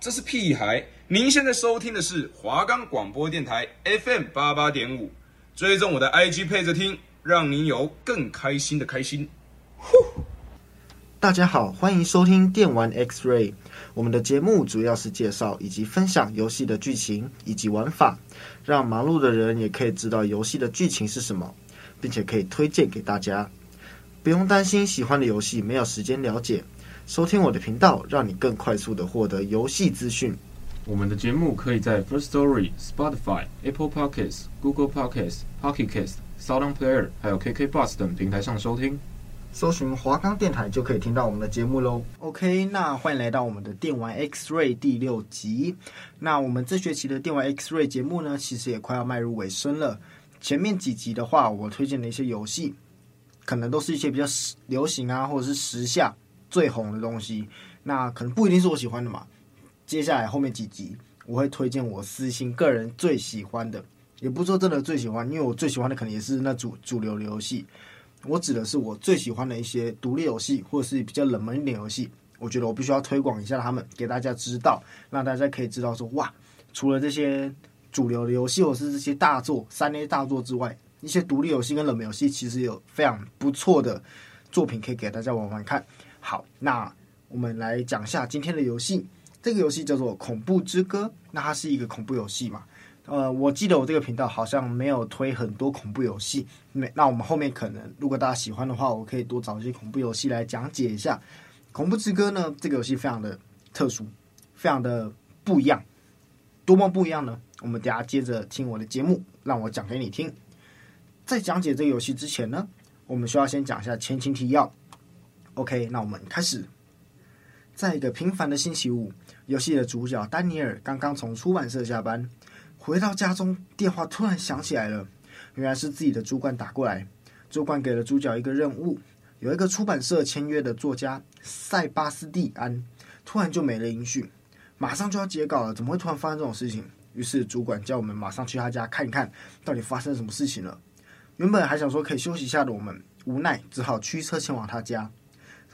这是屁孩。您现在收听的是华冈广播电台 FM 八八点五，追踪我的 IG 配着听，让您有更开心的开心。呼！大家好，欢迎收听电玩 X-Ray。我们的节目主要是介绍以及分享游戏的剧情以及玩法，让忙碌的人也可以知道游戏的剧情是什么，并且可以推荐给大家。不用担心喜欢的游戏没有时间了解。收听我的频道，让你更快速的获得游戏资讯。我们的节目可以在 First Story、Spotify、Apple Podcasts、Google Podcasts、Pocket Casts、SoundPlayer 还有 KK Bus 等平台上收听。搜寻华冈电台就可以听到我们的节目喽。OK，那欢迎来到我们的电玩 X-Ray 第六集。那我们这学期的电玩 X-Ray 节目呢，其实也快要迈入尾声了。前面几集的话，我推荐的一些游戏，可能都是一些比较流行啊，或者是时下。最红的东西，那可能不一定是我喜欢的嘛。接下来后面几集，我会推荐我私心个人最喜欢的，也不是说真的最喜欢，因为我最喜欢的可能也是那主主流的游戏。我指的是我最喜欢的一些独立游戏，或者是比较冷门一点游戏。我觉得我必须要推广一下他们，给大家知道，让大家可以知道说，哇，除了这些主流的游戏或者是这些大作、三 A 大作之外，一些独立游戏跟冷门游戏其实有非常不错的作品可以给大家玩玩看。好，那我们来讲一下今天的游戏。这个游戏叫做《恐怖之歌》，那它是一个恐怖游戏嘛？呃，我记得我这个频道好像没有推很多恐怖游戏。那那我们后面可能，如果大家喜欢的话，我可以多找一些恐怖游戏来讲解一下。《恐怖之歌》呢，这个游戏非常的特殊，非常的不一样。多么不一样呢？我们等下接着听我的节目，让我讲给你听。在讲解这个游戏之前呢，我们需要先讲一下前情提要。OK，那我们开始。在一个平凡的星期五，游戏的主角丹尼尔刚刚从出版社下班，回到家中，电话突然响起来了。原来是自己的主管打过来，主管给了主角一个任务：有一个出版社签约的作家塞巴斯蒂安，突然就没了音讯，马上就要截稿了，怎么会突然发生这种事情？于是主管叫我们马上去他家看一看，到底发生什么事情了。原本还想说可以休息一下的我们，无奈只好驱车前往他家。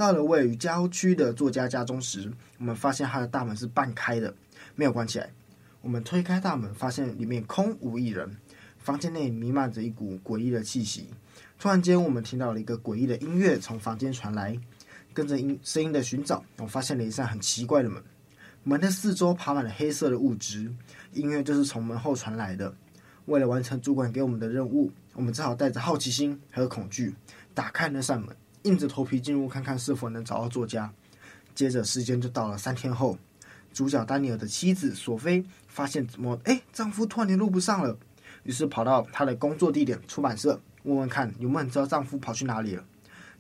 到了位于郊区的作家家中时，我们发现他的大门是半开的，没有关起来。我们推开大门，发现里面空无一人，房间内弥漫着一股诡异的气息。突然间，我们听到了一个诡异的音乐从房间传来，跟着音声音的寻找，我发现了一扇很奇怪的门。门的四周爬满了黑色的物质，音乐就是从门后传来的。为了完成主管给我们的任务，我们只好带着好奇心和恐惧打开那扇门。硬着头皮进入看看是否能找到作家。接着时间就到了三天后，主角丹尼尔的妻子索菲发现怎么哎，丈夫突然联络不上了，于是跑到她的工作地点出版社问问看有没有人知道丈夫跑去哪里了。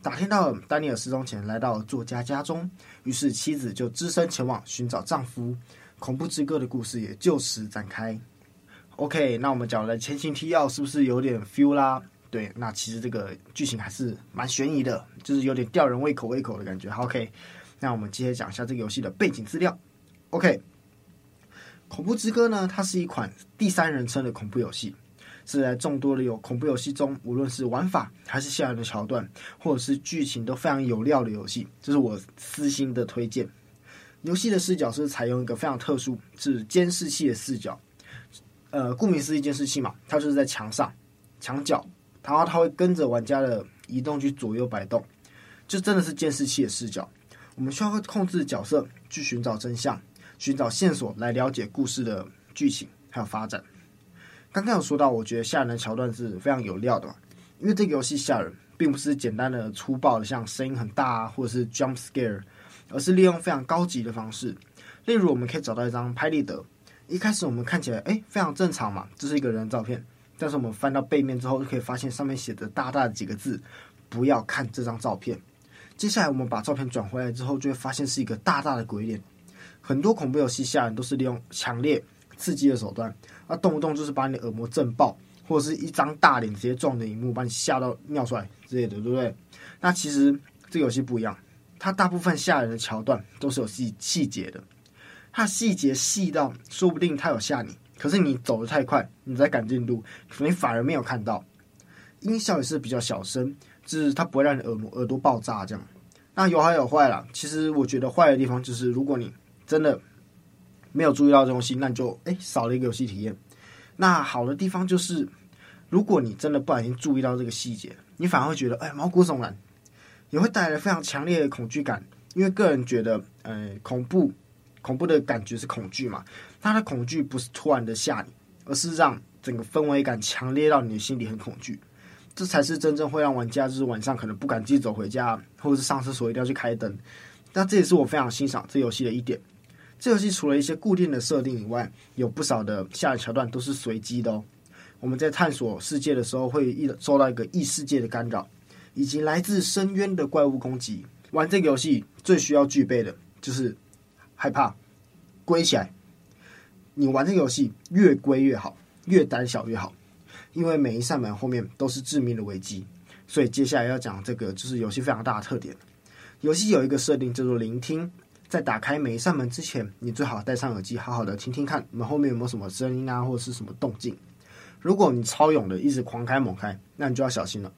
打听到丹尼尔失踪前来到作家家中，于是妻子就只身前往寻找丈夫。恐怖之歌的故事也就此展开。OK，那我们讲了前情提要，是不是有点 feel 啦？对，那其实这个剧情还是蛮悬疑的，就是有点吊人胃口胃口的感觉。好，OK，那我们接着讲一下这个游戏的背景资料。OK，《恐怖之歌》呢，它是一款第三人称的恐怖游戏，是在众多的有恐怖游戏中，无论是玩法还是吓人的桥段，或者是剧情都非常有料的游戏，这是我私心的推荐。游戏的视角是采用一个非常特殊，是监视器的视角。呃，顾名思义，监视器嘛，它就是在墙上、墙角。然后它会跟着玩家的移动去左右摆动，就真的是监视器的视角。我们需要控制角色去寻找真相、寻找线索，来了解故事的剧情还有发展。刚刚有说到，我觉得吓人的桥段是非常有料的，因为这个游戏吓人并不是简单的粗暴的，像声音很大啊，或者是 jump scare，而是利用非常高级的方式。例如，我们可以找到一张拍立得，一开始我们看起来哎非常正常嘛，这是一个人的照片。但是我们翻到背面之后，就可以发现上面写着大大的几个字：“不要看这张照片。”接下来我们把照片转回来之后，就会发现是一个大大的鬼脸。很多恐怖游戏吓人都是利用强烈刺激的手段，那动不动就是把你的耳膜震爆，或者是一张大脸直接撞的荧幕，把你吓到尿出来之类的，对不对？那其实这个游戏不一样，它大部分吓人的桥段都是有细细节的，它细节细到说不定它有吓你。可是你走得太快，你在赶进度，你反而没有看到。音效也是比较小声，就是它不会让你耳膜耳朵爆炸这样。那有好有坏啦。其实我觉得坏的地方就是，如果你真的没有注意到这东西，那你就哎少了一个游戏体验。那好的地方就是，如果你真的不小心注意到这个细节，你反而会觉得哎毛骨悚然，也会带来非常强烈的恐惧感。因为个人觉得，呃，恐怖恐怖的感觉是恐惧嘛，他的恐惧不是突然的吓你，而是让整个氛围感强烈到你的心里很恐惧。这才是真正会让玩家就是晚上可能不敢自己走回家，或者是上厕所一定要去开灯。那这也是我非常欣赏这游戏的一点。这游戏除了一些固定的设定以外，有不少的下桥段都是随机的哦。我们在探索世界的时候，会一受到一个异世界的干扰，以及来自深渊的怪物攻击。玩这个游戏最需要具备的就是害怕，归起来。你玩这个游戏越归越好，越胆小越好。因为每一扇门后面都是致命的危机，所以接下来要讲这个就是游戏非常大的特点。游戏有一个设定叫做聆听，在打开每一扇门之前，你最好戴上耳机，好好的听听看门后面有没有什么声音啊，或者是什么动静。如果你超勇的一直狂开猛开，那你就要小心了。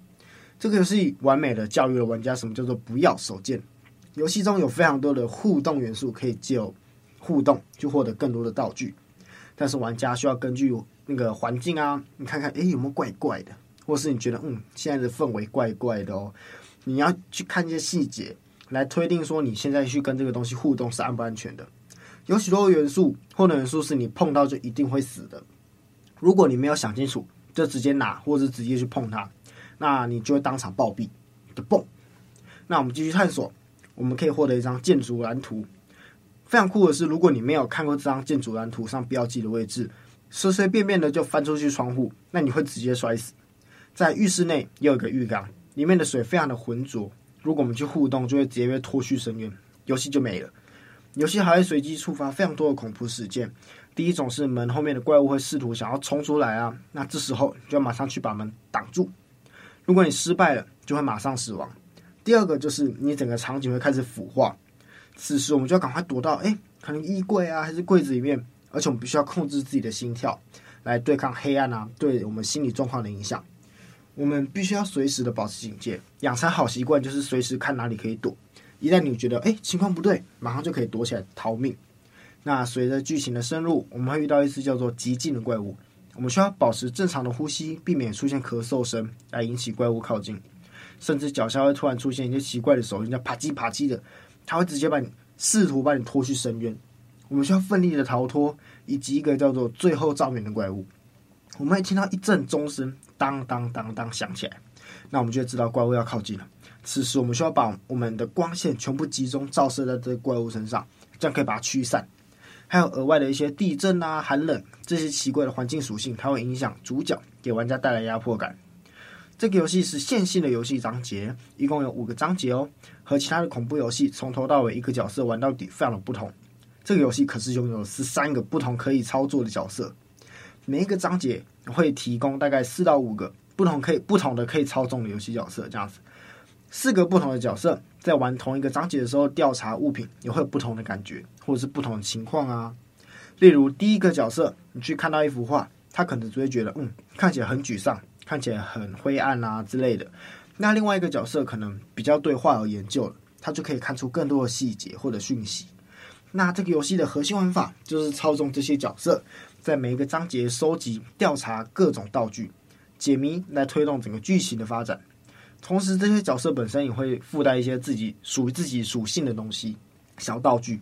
这个游戏完美的教育了玩家什么叫做不要手贱。游戏中有非常多的互动元素，可以借互动去获得更多的道具，但是玩家需要根据。那个环境啊，你看看，诶，有没有怪怪的？或是你觉得，嗯，现在的氛围怪怪的哦，你要去看一些细节，来推定说你现在去跟这个东西互动是安不安全的。有许多元素，或者元素是你碰到就一定会死的。如果你没有想清楚，就直接拿，或者直接去碰它，那你就会当场暴毙的蹦。那我们继续探索，我们可以获得一张建筑蓝图。非常酷的是，如果你没有看过这张建筑蓝图上标记的位置。随随便便的就翻出去窗户，那你会直接摔死。在浴室内也有一个浴缸，里面的水非常的浑浊。如果我们去互动，就会直接被拖去深渊，游戏就没了。游戏还会随机触发非常多的恐怖事件。第一种是门后面的怪物会试图想要冲出来啊，那这时候你就要马上去把门挡住。如果你失败了，就会马上死亡。第二个就是你整个场景会开始腐化，此时我们就要赶快躲到诶，可能衣柜啊，还是柜子里面。而且我们必须要控制自己的心跳，来对抗黑暗啊，对我们心理状况的影响。我们必须要随时的保持警戒，养成好习惯，就是随时看哪里可以躲。一旦你觉得哎情况不对，马上就可以躲起来逃命。那随着剧情的深入，我们会遇到一只叫做极静的怪物，我们需要保持正常的呼吸，避免出现咳嗽声来引起怪物靠近。甚至脚下会突然出现一些奇怪的手印，叫啪叽啪叽的，它会直接把你试图把你拖去深渊。我们需要奋力的逃脱，以及一个叫做“最后照明”的怪物。我们会听到一阵钟声，当当当当响起来，那我们就知道怪物要靠近了。此时，我们需要把我们的光线全部集中照射在这个怪物身上，这样可以把它驱散。还有额外的一些地震啊、寒冷这些奇怪的环境属性，它会影响主角，给玩家带来压迫感。这个游戏是线性的游戏章节，一共有五个章节哦，和其他的恐怖游戏从头到尾一个角色玩到底非常的不同。这个游戏可是拥有十三个不同可以操作的角色，每一个章节会提供大概四到五个不同可以不同的可以操纵的游戏角色，这样子，四个不同的角色在玩同一个章节的时候，调查物品也会有不同的感觉，或者是不同的情况啊。例如第一个角色，你去看到一幅画，他可能只会觉得，嗯，看起来很沮丧，看起来很灰暗啊之类的。那另外一个角色可能比较对画有研究了，他就可以看出更多的细节或者讯息。那这个游戏的核心玩法就是操纵这些角色，在每一个章节收集、调查各种道具、解谜，来推动整个剧情的发展。同时，这些角色本身也会附带一些自己属于自己属性的东西、小道具。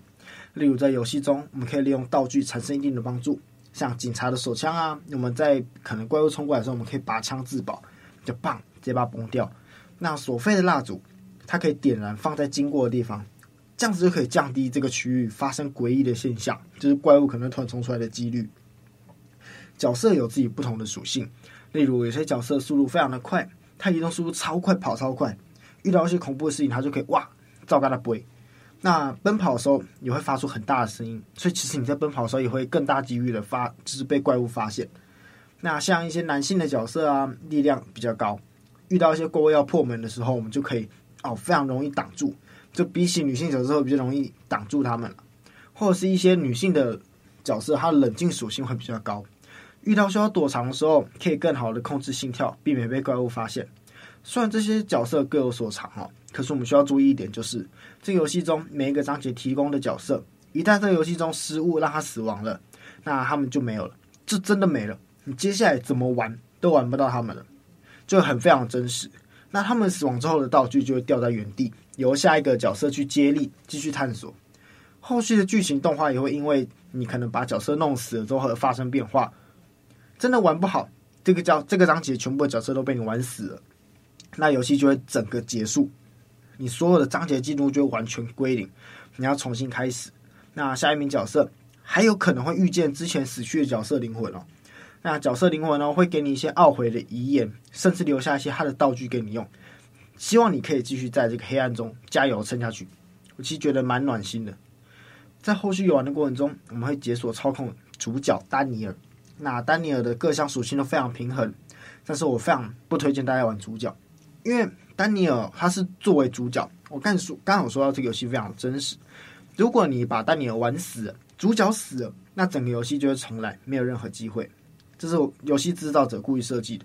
例如，在游戏中，我们可以利用道具产生一定的帮助，像警察的手枪啊，我们在可能怪物冲过来的时候，我们可以拔枪自保，就棒，直接把它崩掉。那所费的蜡烛，它可以点燃，放在经过的地方。这样子就可以降低这个区域发生诡异的现象，就是怪物可能突然冲出来的几率。角色有自己不同的属性，例如有些角色速度非常的快，他移动速度超快，跑超快，遇到一些恐怖的事情，他就可以哇，照干他不会。那奔跑的时候也会发出很大的声音，所以其实你在奔跑的时候也会更大几率的发，就是被怪物发现。那像一些男性的角色啊，力量比较高，遇到一些怪物要破门的时候，我们就可以哦，非常容易挡住。就比起女性角色会比较容易挡住他们了，或者是一些女性的角色，她的冷静属性会比较高，遇到需要躲藏的时候，可以更好的控制心跳，避免被怪物发现。虽然这些角色各有所长哈，可是我们需要注意一点，就是这个游戏中每一个章节提供的角色一旦这个游戏中失误让他死亡了，那他们就没有了，就真的没了。你接下来怎么玩都玩不到他们了，就很非常真实。那他们死亡之后的道具就会掉在原地，由下一个角色去接力继续探索。后续的剧情动画也会因为你可能把角色弄死了之后而发生变化。真的玩不好，这个叫这个章节全部的角色都被你玩死了，那游戏就会整个结束，你所有的章节进度就完全归零，你要重新开始。那下一名角色还有可能会遇见之前死去的角色灵魂哦。那角色灵魂呢，会给你一些懊悔的遗言，甚至留下一些他的道具给你用，希望你可以继续在这个黑暗中加油撑下去。我其实觉得蛮暖心的。在后续游玩的过程中，我们会解锁操控主角丹尼尔。那丹尼尔的各项属性都非常平衡，但是我非常不推荐大家玩主角，因为丹尼尔他是作为主角。我刚说刚好说到这个游戏非常真实。如果你把丹尼尔玩死了，主角死了，那整个游戏就会重来，没有任何机会。这是游戏制造者故意设计的。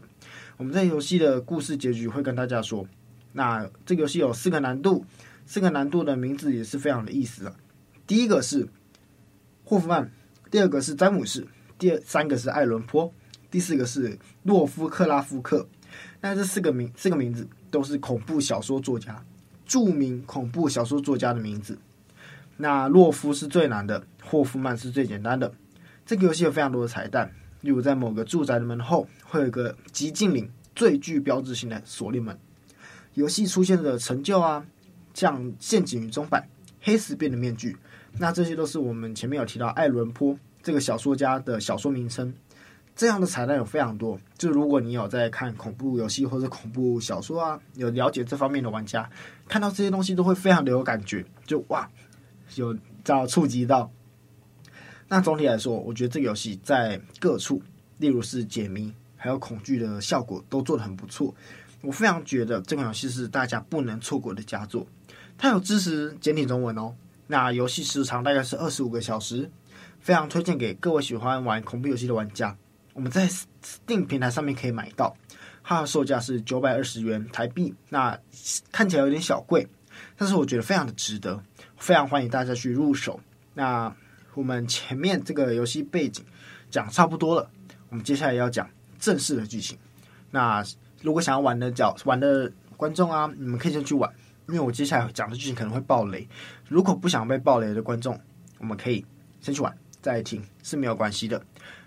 我们在游戏的故事结局会跟大家说。那这个游戏有四个难度，四个难度的名字也是非常的意思啊。第一个是霍夫曼，第二个是詹姆士，第三个是艾伦坡，第四个是洛夫克拉夫克。那这四个名，四个名字都是恐怖小说作家，著名恐怖小说作家的名字。那洛夫是最难的，霍夫曼是最简单的。这个游戏有非常多的彩蛋。例如，在某个住宅的门后会有一个极静岭最具标志性的锁链门。游戏出现的成就啊，像陷阱与钟摆、黑石变的面具，那这些都是我们前面有提到爱伦坡这个小说家的小说名称。这样的彩蛋有非常多，就如果你有在看恐怖游戏或者恐怖小说啊，有了解这方面的玩家，看到这些东西都会非常的有感觉，就哇，有遭触及到。那总体来说，我觉得这个游戏在各处，例如是解谜，还有恐惧的效果都做得很不错。我非常觉得这款游戏是大家不能错过的佳作。它有支持简体中文哦。那游戏时长大概是二十五个小时，非常推荐给各位喜欢玩恐怖游戏的玩家。我们在 Steam 平台上面可以买到，它的售价是九百二十元台币。那看起来有点小贵，但是我觉得非常的值得，非常欢迎大家去入手。那。我们前面这个游戏背景讲差不多了，我们接下来要讲正式的剧情。那如果想要玩的角玩的观众啊，你们可以先去玩，因为我接下来讲的剧情可能会爆雷。如果不想被爆雷的观众，我们可以先去玩再听是没有关系的。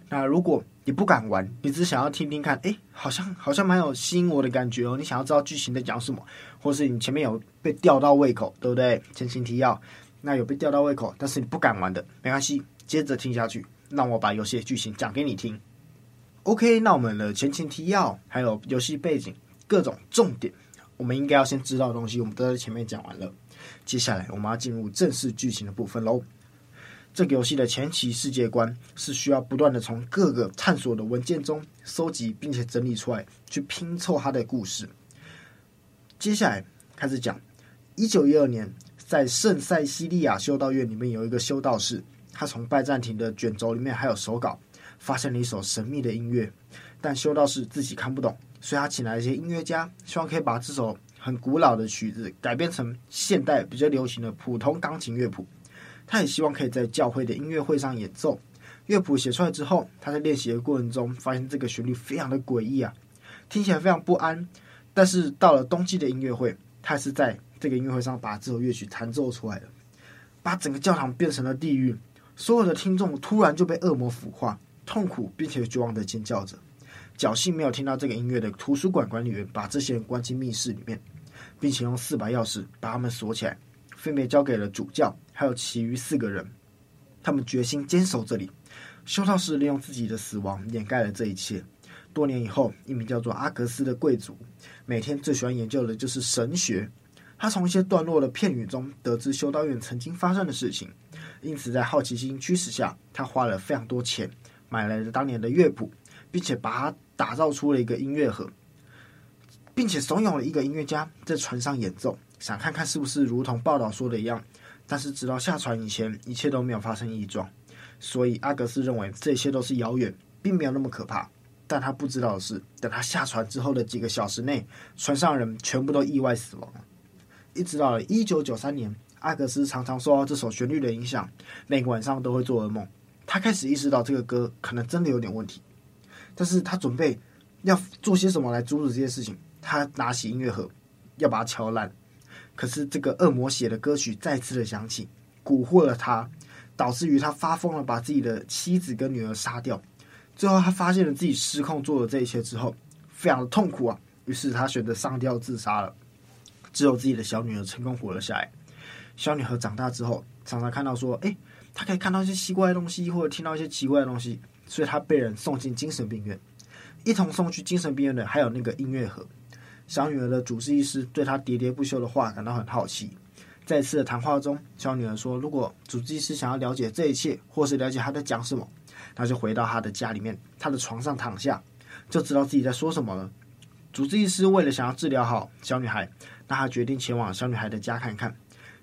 那如果你不敢玩，你只想要听听看，哎，好像好像蛮有吸引我的感觉哦。你想要知道剧情在讲什么，或是你前面有被吊到胃口，对不对？前情提要。那有被吊到胃口，但是你不敢玩的，没关系，接着听下去，让我把游戏的剧情讲给你听。OK，那我们的前情提要，还有游戏背景，各种重点，我们应该要先知道的东西，我们都在前面讲完了。接下来我们要进入正式剧情的部分喽。这个游戏的前期世界观是需要不断的从各个探索的文件中收集，并且整理出来，去拼凑它的故事。接下来开始讲，一九一二年。在圣塞西利亚修道院里面有一个修道士，他从拜占庭的卷轴里面还有手稿，发现了一首神秘的音乐，但修道士自己看不懂，所以他请来一些音乐家，希望可以把这首很古老的曲子改编成现代比较流行的普通钢琴乐谱。他也希望可以在教会的音乐会上演奏。乐谱写出来之后，他在练习的过程中发现这个旋律非常的诡异啊，听起来非常不安。但是到了冬季的音乐会，他是在。这个音乐会上把这首乐曲弹奏出来的，把整个教堂变成了地狱。所有的听众突然就被恶魔腐化，痛苦并且绝望的尖叫着。侥幸没有听到这个音乐的图书馆管理员把这些人关进密室里面，并且用四把钥匙把他们锁起来，分别交给了主教还有其余四个人。他们决心坚守这里。修道士利用自己的死亡掩盖了这一切。多年以后，一名叫做阿格斯的贵族，每天最喜欢研究的就是神学。他从一些段落的片语中得知修道院曾经发生的事情，因此在好奇心驱使下，他花了非常多钱买来了当年的乐谱，并且把它打造出了一个音乐盒，并且怂恿了一个音乐家在船上演奏，想看看是不是如同报道说的一样。但是直到下船以前，一切都没有发生异状，所以阿格斯认为这些都是谣言，并没有那么可怕。但他不知道的是，等他下船之后的几个小时内，船上人全部都意外死亡。一直到了一九九三年，阿格斯常常受到这首旋律的影响，每个晚上都会做噩梦。他开始意识到这个歌可能真的有点问题，但是他准备要做些什么来阻止这些事情。他拿起音乐盒，要把它敲烂。可是这个恶魔写的歌曲再次的响起，蛊惑了他，导致于他发疯了，把自己的妻子跟女儿杀掉。最后他发现了自己失控做了这一切之后，非常的痛苦啊。于是他选择上吊自杀了。只有自己的小女儿成功活了下来。小女孩长大之后，常常看到说：“哎，她可以看到一些奇怪的东西，或者听到一些奇怪的东西。”所以她被人送进精神病院。一同送去精神病院的还有那个音乐盒。小女儿的主治医师对她喋喋不休的话感到很好奇。在一次的谈话中，小女儿说：“如果主治医师想要了解这一切，或是了解她在讲什么，那就回到她的家里面，她的床上躺下，就知道自己在说什么了。”主治医师为了想要治疗好小女孩，那他决定前往小女孩的家看看。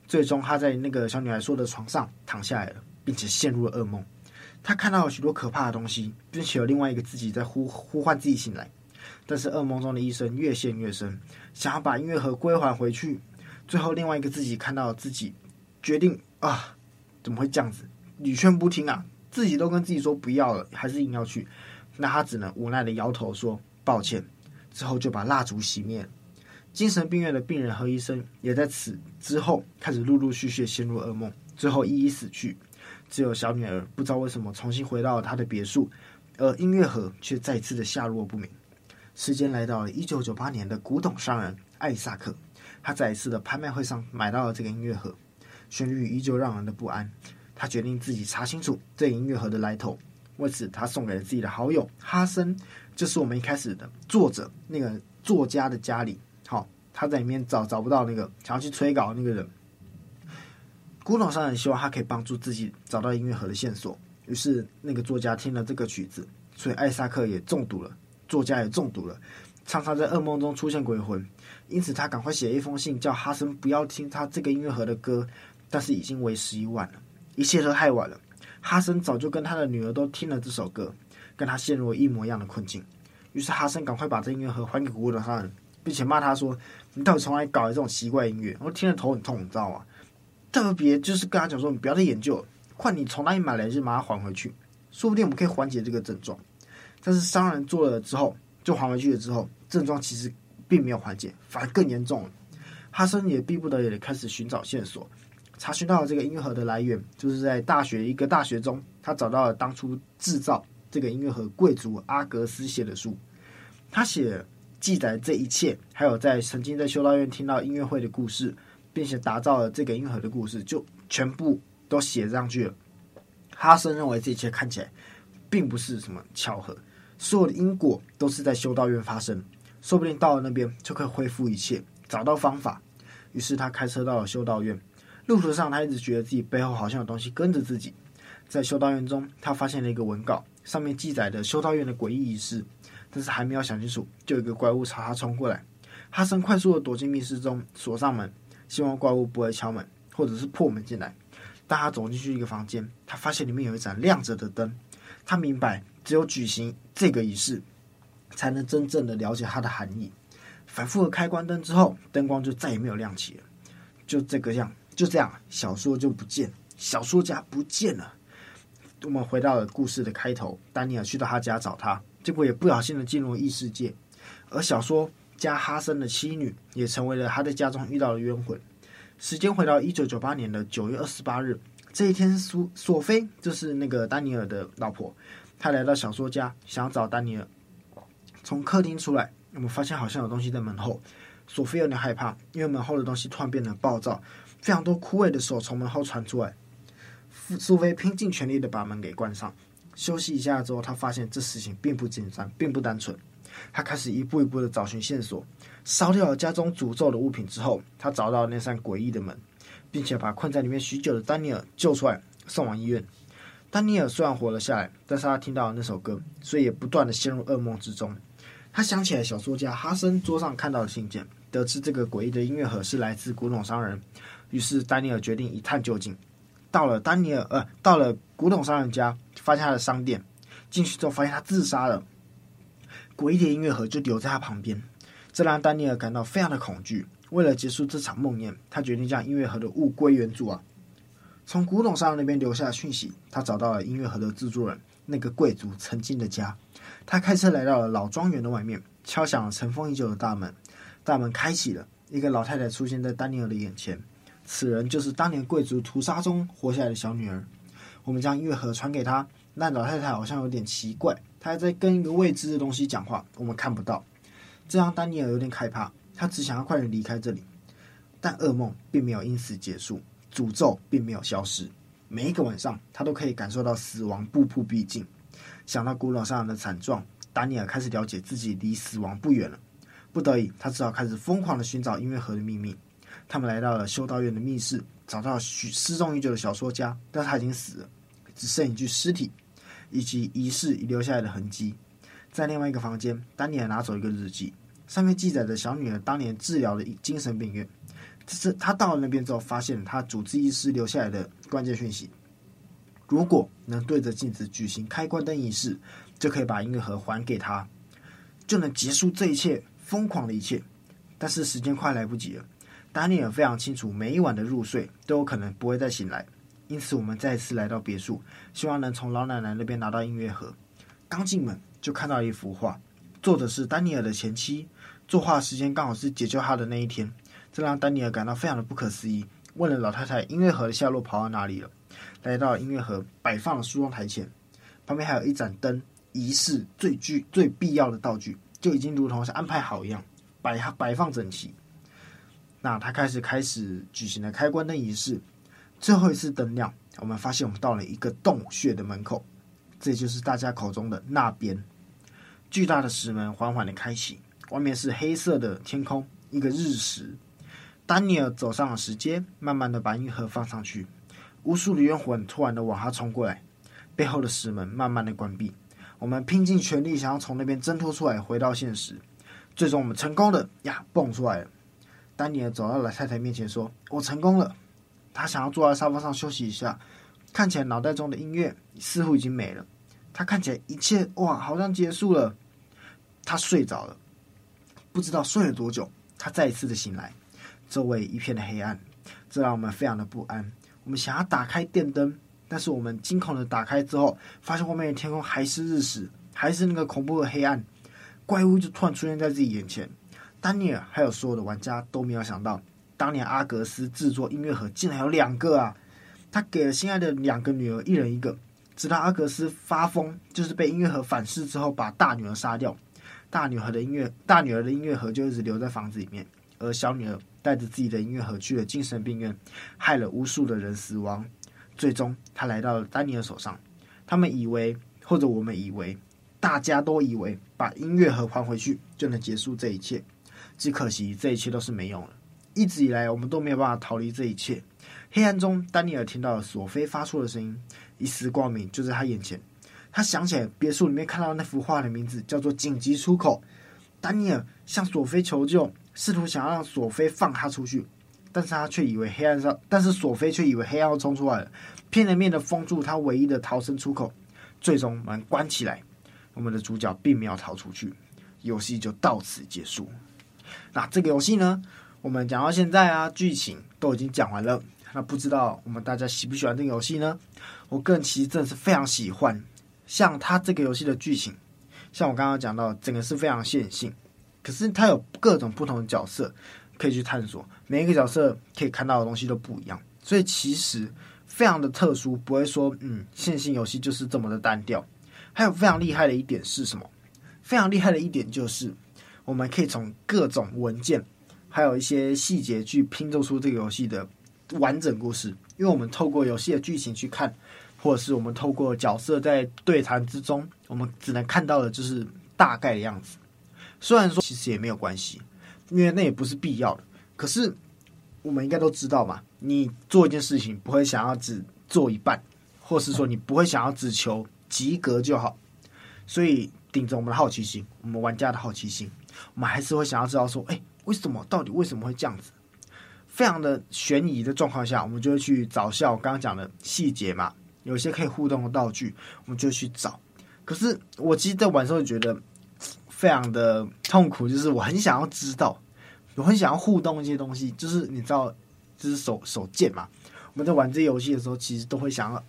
最终，他在那个小女孩说的床上躺下来了，并且陷入了噩梦。他看到了许多可怕的东西，并且有另外一个自己在呼呼唤自己醒来。但是噩梦中的医生越陷越深，想要把音乐盒归还回去。最后，另外一个自己看到了自己，决定啊，怎么会这样子？屡劝不听啊，自己都跟自己说不要了，还是硬要去。那他只能无奈的摇头说抱歉。之后就把蜡烛熄灭。精神病院的病人和医生也在此之后开始陆陆续续陷入噩梦，最后一一死去。只有小女儿不知道为什么重新回到了她的别墅，而音乐盒却再次的下落不明。时间来到了一九九八年的古董商人艾萨克，他在一次的拍卖会上买到了这个音乐盒，旋律依旧让人的不安。他决定自己查清楚这音乐盒的来头，为此他送给了自己的好友哈森，就是我们一开始的作者那个作家的家里。好，他在里面找找不到那个想要去催稿那个人。古董商人希望他可以帮助自己找到音乐盒的线索。于是那个作家听了这个曲子，所以艾萨克也中毒了，作家也中毒了，常常在噩梦中出现鬼魂。因此他赶快写了一封信，叫哈森不要听他这个音乐盒的歌。但是已经为时已晚了，一切都太晚了。哈森早就跟他的女儿都听了这首歌，跟他陷入了一模一样的困境。于是哈森赶快把这音乐盒还给古董商人。并且骂他说：“你到底从哪里搞的这种奇怪音乐？我听了头很痛，你知道吗？”特别就是跟他讲说：“你不要再研究了，快你从哪里买来就把它还回去，说不定我们可以缓解这个症状。”但是商人做了之后，就还回去了之后，症状其实并没有缓解，反而更严重了。哈森也逼不得已的开始寻找线索，查询到了这个音乐盒的来源，就是在大学一个大学中，他找到了当初制造这个音乐盒贵族阿格斯写的书，他写。记载这一切，还有在曾经在修道院听到音乐会的故事，并且打造了这个音乐盒的故事，就全部都写上去了。哈森认为这一切看起来并不是什么巧合，所有的因果都是在修道院发生，说不定到了那边就可以恢复一切，找到方法。于是他开车到了修道院，路途上他一直觉得自己背后好像有东西跟着自己。在修道院中，他发现了一个文稿，上面记载的修道院的诡异仪式。但是还没有想清楚，就有一个怪物朝他冲过来。哈森快速的躲进密室中，锁上门，希望怪物不会敲门或者是破门进来。当他走进去一个房间，他发现里面有一盏亮着的灯。他明白，只有举行这个仪式，才能真正的了解它的含义。反复的开关灯之后，灯光就再也没有亮起了。就这个样，就这样，小说就不见，小说家不见了。我们回到了故事的开头，丹尼尔去到他家找他。结果也不小心的进入了异世界，而小说家哈森的妻女也成为了他在家中遇到的冤魂。时间回到一九九八年的九月二十八日，这一天，苏索菲就是那个丹尼尔的老婆，他来到小说家，想找丹尼尔。从客厅出来，我们发现好像有东西在门后。索菲有点害怕，因为门后的东西突然变得暴躁，非常多枯萎的手从门后传出来。苏菲拼尽全力的把门给关上。休息一下之后，他发现这事情并不简单，并不单纯。他开始一步一步的找寻线索，烧掉了家中诅咒的物品之后，他找到了那扇诡异的门，并且把困在里面许久的丹尼尔救出来，送往医院。丹尼尔虽然活了下来，但是他听到了那首歌，所以也不断的陷入噩梦之中。他想起来小说家哈森桌上看到的信件，得知这个诡异的音乐盒是来自古董商人，于是丹尼尔决定一探究竟。到了丹尼尔，呃，到了古董商人家，发现他的商店。进去之后，发现他自杀了。诡异的音乐盒就留在他旁边，这让丹尼尔感到非常的恐惧。为了结束这场梦魇，他决定将音乐盒的物归原主啊。从古董商那边留下的讯息，他找到了音乐盒的制作人，那个贵族曾经的家。他开车来到了老庄园的外面，敲响了尘封已久的大门。大门开启了，一个老太太出现在丹尼尔的眼前。此人就是当年贵族屠杀中活下来的小女儿。我们将音乐盒传给她，那老太太好像有点奇怪，她还在跟一个未知的东西讲话，我们看不到。这让丹尼尔有点害怕，他只想要快点离开这里。但噩梦并没有因此结束，诅咒并没有消失。每一个晚上，他都可以感受到死亡步步逼近。想到古老商人的惨状，丹尼尔开始了解自己离死亡不远了。不得已，他只好开始疯狂的寻找音乐盒的秘密。他们来到了修道院的密室，找到了失失踪已久的小说家，但他已经死了，只剩一具尸体以及仪式遗留下来的痕迹。在另外一个房间，丹尼尔拿走一个日记，上面记载着小女儿当年治疗的精神病院。这是他到了那边之后，发现他主治医师留下来的关键讯息：如果能对着镜子举行开关灯仪式，就可以把音乐盒还给他，就能结束这一切疯狂的一切。但是时间快来不及了。丹尼尔非常清楚，每一晚的入睡都有可能不会再醒来，因此我们再次来到别墅，希望能从老奶奶那边拿到音乐盒。刚进门就看到一幅画，作者是丹尼尔的前妻，作画时间刚好是解救他的那一天，这让丹尼尔感到非常的不可思议。问了老太太音乐盒的下落跑到哪里了，来到音乐盒摆放的梳妆台前，旁边还有一盏灯，仪式最具最必要的道具就已经如同是安排好一样，摆摆放整齐。那他开始开始举行了开关灯仪式，最后一次灯亮，我们发现我们到了一个洞穴的门口，这就是大家口中的那边。巨大的石门缓缓的开启，外面是黑色的天空，一个日食。丹尼尔走上了石阶，慢慢的把音乐盒放上去，无数的冤魂突然的往他冲过来，背后的石门慢慢的关闭，我们拼尽全力想要从那边挣脱出来，回到现实，最终我们成功的呀，蹦出来了。丹尼尔走到了太太面前，说：“我成功了。”他想要坐在沙发上休息一下，看起来脑袋中的音乐似乎已经没了。他看起来一切哇，好像结束了。他睡着了，不知道睡了多久。他再一次的醒来，周围一片的黑暗，这让我们非常的不安。我们想要打开电灯，但是我们惊恐的打开之后，发现外面的天空还是日食，还是那个恐怖的黑暗。怪物就突然出现在自己眼前。丹尼尔还有所有的玩家都没有想到，当年阿格斯制作音乐盒竟然有两个啊！他给了心爱的两个女儿一人一个，直到阿格斯发疯，就是被音乐盒反噬之后，把大女儿杀掉。大女儿的音乐，大女儿的音乐盒就一直留在房子里面，而小女儿带着自己的音乐盒去了精神病院，害了无数的人死亡。最终，他来到了丹尼尔手上。他们以为，或者我们以为，大家都以为，把音乐盒还回去就能结束这一切。只可惜，这一切都是没用了。一直以来，我们都没有办法逃离这一切。黑暗中，丹尼尔听到了索菲发出的声音，一丝光明就在他眼前。他想起来别墅里面看到那幅画的名字，叫做“紧急出口”。丹尼尔向索菲求救，试图想要让索菲放他出去，但是他却以为黑暗上，但是索菲却以为黑暗要冲出来了，拼了命的封住他唯一的逃生出口。最终门关起来，我们的主角并没有逃出去，游戏就到此结束。那这个游戏呢，我们讲到现在啊，剧情都已经讲完了。那不知道我们大家喜不喜欢这个游戏呢？我个人其实真的是非常喜欢。像它这个游戏的剧情，像我刚刚讲到，整个是非常线性，可是它有各种不同的角色可以去探索，每一个角色可以看到的东西都不一样，所以其实非常的特殊，不会说嗯，线性游戏就是这么的单调。还有非常厉害的一点是什么？非常厉害的一点就是。我们可以从各种文件，还有一些细节去拼凑出这个游戏的完整故事。因为我们透过游戏的剧情去看，或者是我们透过角色在对谈之中，我们只能看到的就是大概的样子。虽然说其实也没有关系，因为那也不是必要的。可是我们应该都知道嘛，你做一件事情不会想要只做一半，或是说你不会想要只求及格就好。所以顶着我们的好奇心，我们玩家的好奇心。我们还是会想要知道说，哎，为什么？到底为什么会这样子？非常的悬疑的状况下，我们就会去找像我刚刚讲的细节嘛，有些可以互动的道具，我们就去找。可是我其实在玩的时候觉得非常的痛苦，就是我很想要知道我很想要互动一些东西，就是你知道，就是手手贱嘛。我们在玩这游戏的时候，其实都会想要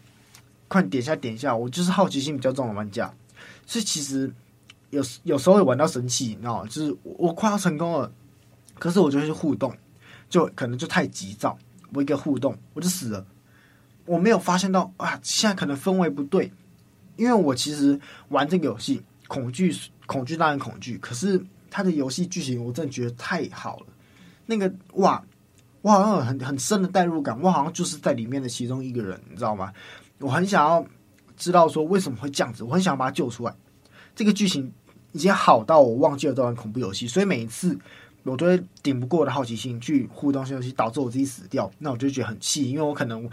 快点下点下。我就是好奇心比较重的玩家，所以其实有有时候会玩到生气，你知道？就是我快要成功了，可是我就会去互动，就可能就太急躁，我一个互动我就死了。我没有发现到啊，现在可能氛围不对，因为我其实玩这个游戏，恐惧恐惧当然恐惧，可是它的游戏剧情我真的觉得太好了。那个哇，我好像有很很深的代入感，我好像就是在里面的其中一个人，你知道吗？我很想要知道说为什么会这样子，我很想要把它救出来。这个剧情已经好到我忘记了这玩恐怖游戏，所以每一次我都会顶不过的好奇心去互动游戏，导致我自己死掉，那我就觉得很气，因为我可能。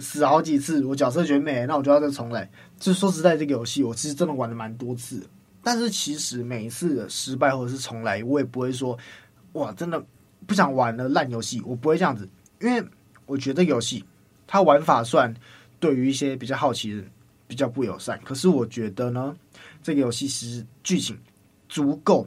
死好几次，我角色觉得没，那我就要再重来。就说实在，这个游戏我其实真的玩了蛮多次，但是其实每一次的失败或者是重来，我也不会说哇，真的不想玩了烂游戏，我不会这样子，因为我觉得游戏它玩法算对于一些比较好奇的人比较不友善，可是我觉得呢，这个游戏其实剧情足够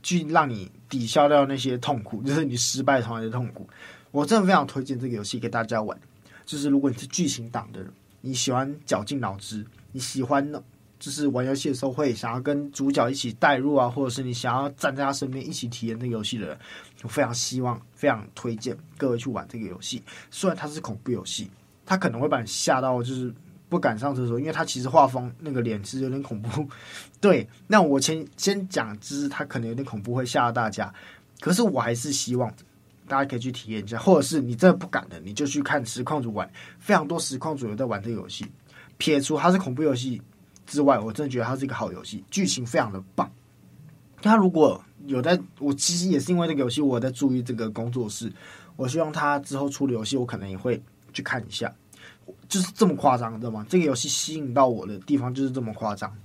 去让你抵消掉那些痛苦，就是你失败重来的痛苦。我真的非常推荐这个游戏给大家玩。就是如果你是剧情党的人，你喜欢绞尽脑汁，你喜欢就是玩游戏的时候会想要跟主角一起带入啊，或者是你想要站在他身边一起体验这个游戏的人，我非常希望、非常推荐各位去玩这个游戏。虽然它是恐怖游戏，它可能会把你吓到，就是不敢上厕所，因为它其实画风那个脸是有点恐怖。对，那我先先讲，就是它可能有点恐怖，会吓到大家。可是我还是希望。大家可以去体验一下，或者是你真的不敢的，你就去看实况主玩，非常多实况主有在玩这个游戏。撇除它是恐怖游戏之外，我真的觉得它是一个好游戏，剧情非常的棒。它如果有在，我其实也是因为这个游戏，我在注意这个工作室。我希望他之后出的游戏，我可能也会去看一下。就是这么夸张，知道吗？这个游戏吸引到我的地方就是这么夸张。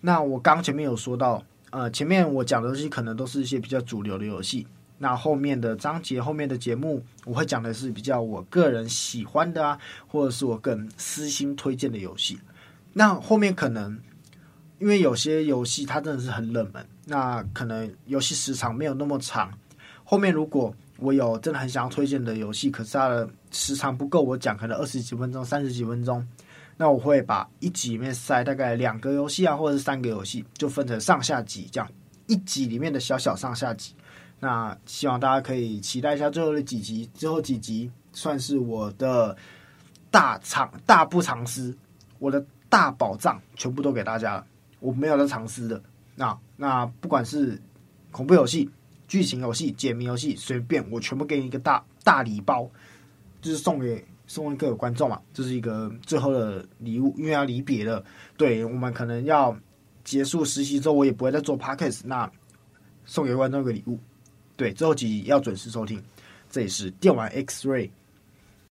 那我刚前面有说到，呃，前面我讲的东西可能都是一些比较主流的游戏。那后面的章节、后面的节目，我会讲的是比较我个人喜欢的啊，或者是我个人私心推荐的游戏。那后面可能因为有些游戏它真的是很冷门，那可能游戏时长没有那么长。后面如果我有真的很想要推荐的游戏，可是它的时长不够，我讲可能二十几分钟、三十几分钟，那我会把一集里面塞大概两个游戏啊，或者是三个游戏，就分成上下集这样，一集里面的小小上下集。那希望大家可以期待一下最后的几集，最后几集算是我的大藏大不藏私，我的大宝藏全部都给大家了，我没有在藏私的。那那不管是恐怖游戏、剧情游戏、解谜游戏，随便我全部给你一个大大礼包，就是送给送给各位观众嘛，这、是一个最后的礼物，因为要离别了。对，我们可能要结束实习之后，我也不会再做 podcast，那送给观众一个礼物。对，最后几集要准时收听。这里是电玩 X Ray，